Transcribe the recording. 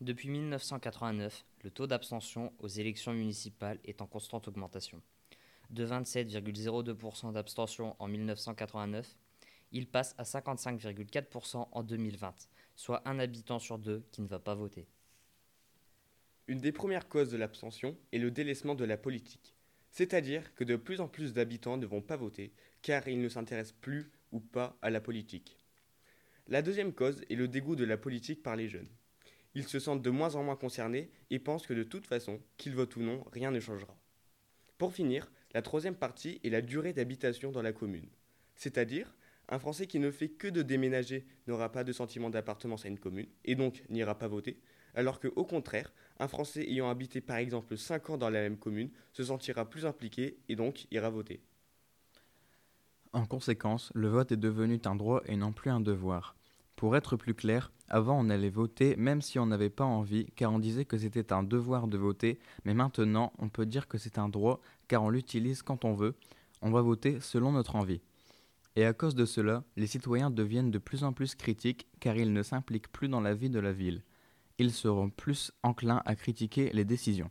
Depuis 1989, le taux d'abstention aux élections municipales est en constante augmentation. De 27,02% d'abstention en 1989, il passe à 55,4% en 2020, soit un habitant sur deux qui ne va pas voter. Une des premières causes de l'abstention est le délaissement de la politique, c'est-à-dire que de plus en plus d'habitants ne vont pas voter car ils ne s'intéressent plus ou pas à la politique. La deuxième cause est le dégoût de la politique par les jeunes. Ils se sentent de moins en moins concernés et pensent que de toute façon, qu'ils votent ou non, rien ne changera. Pour finir, la troisième partie est la durée d'habitation dans la commune. C'est-à-dire, un Français qui ne fait que de déménager n'aura pas de sentiment d'appartenance à une commune et donc n'ira pas voter, alors que au contraire, un Français ayant habité par exemple 5 ans dans la même commune se sentira plus impliqué et donc ira voter. En conséquence, le vote est devenu un droit et non plus un devoir. Pour être plus clair, avant on allait voter même si on n'avait pas envie, car on disait que c'était un devoir de voter, mais maintenant on peut dire que c'est un droit, car on l'utilise quand on veut, on va voter selon notre envie. Et à cause de cela, les citoyens deviennent de plus en plus critiques, car ils ne s'impliquent plus dans la vie de la ville. Ils seront plus enclins à critiquer les décisions.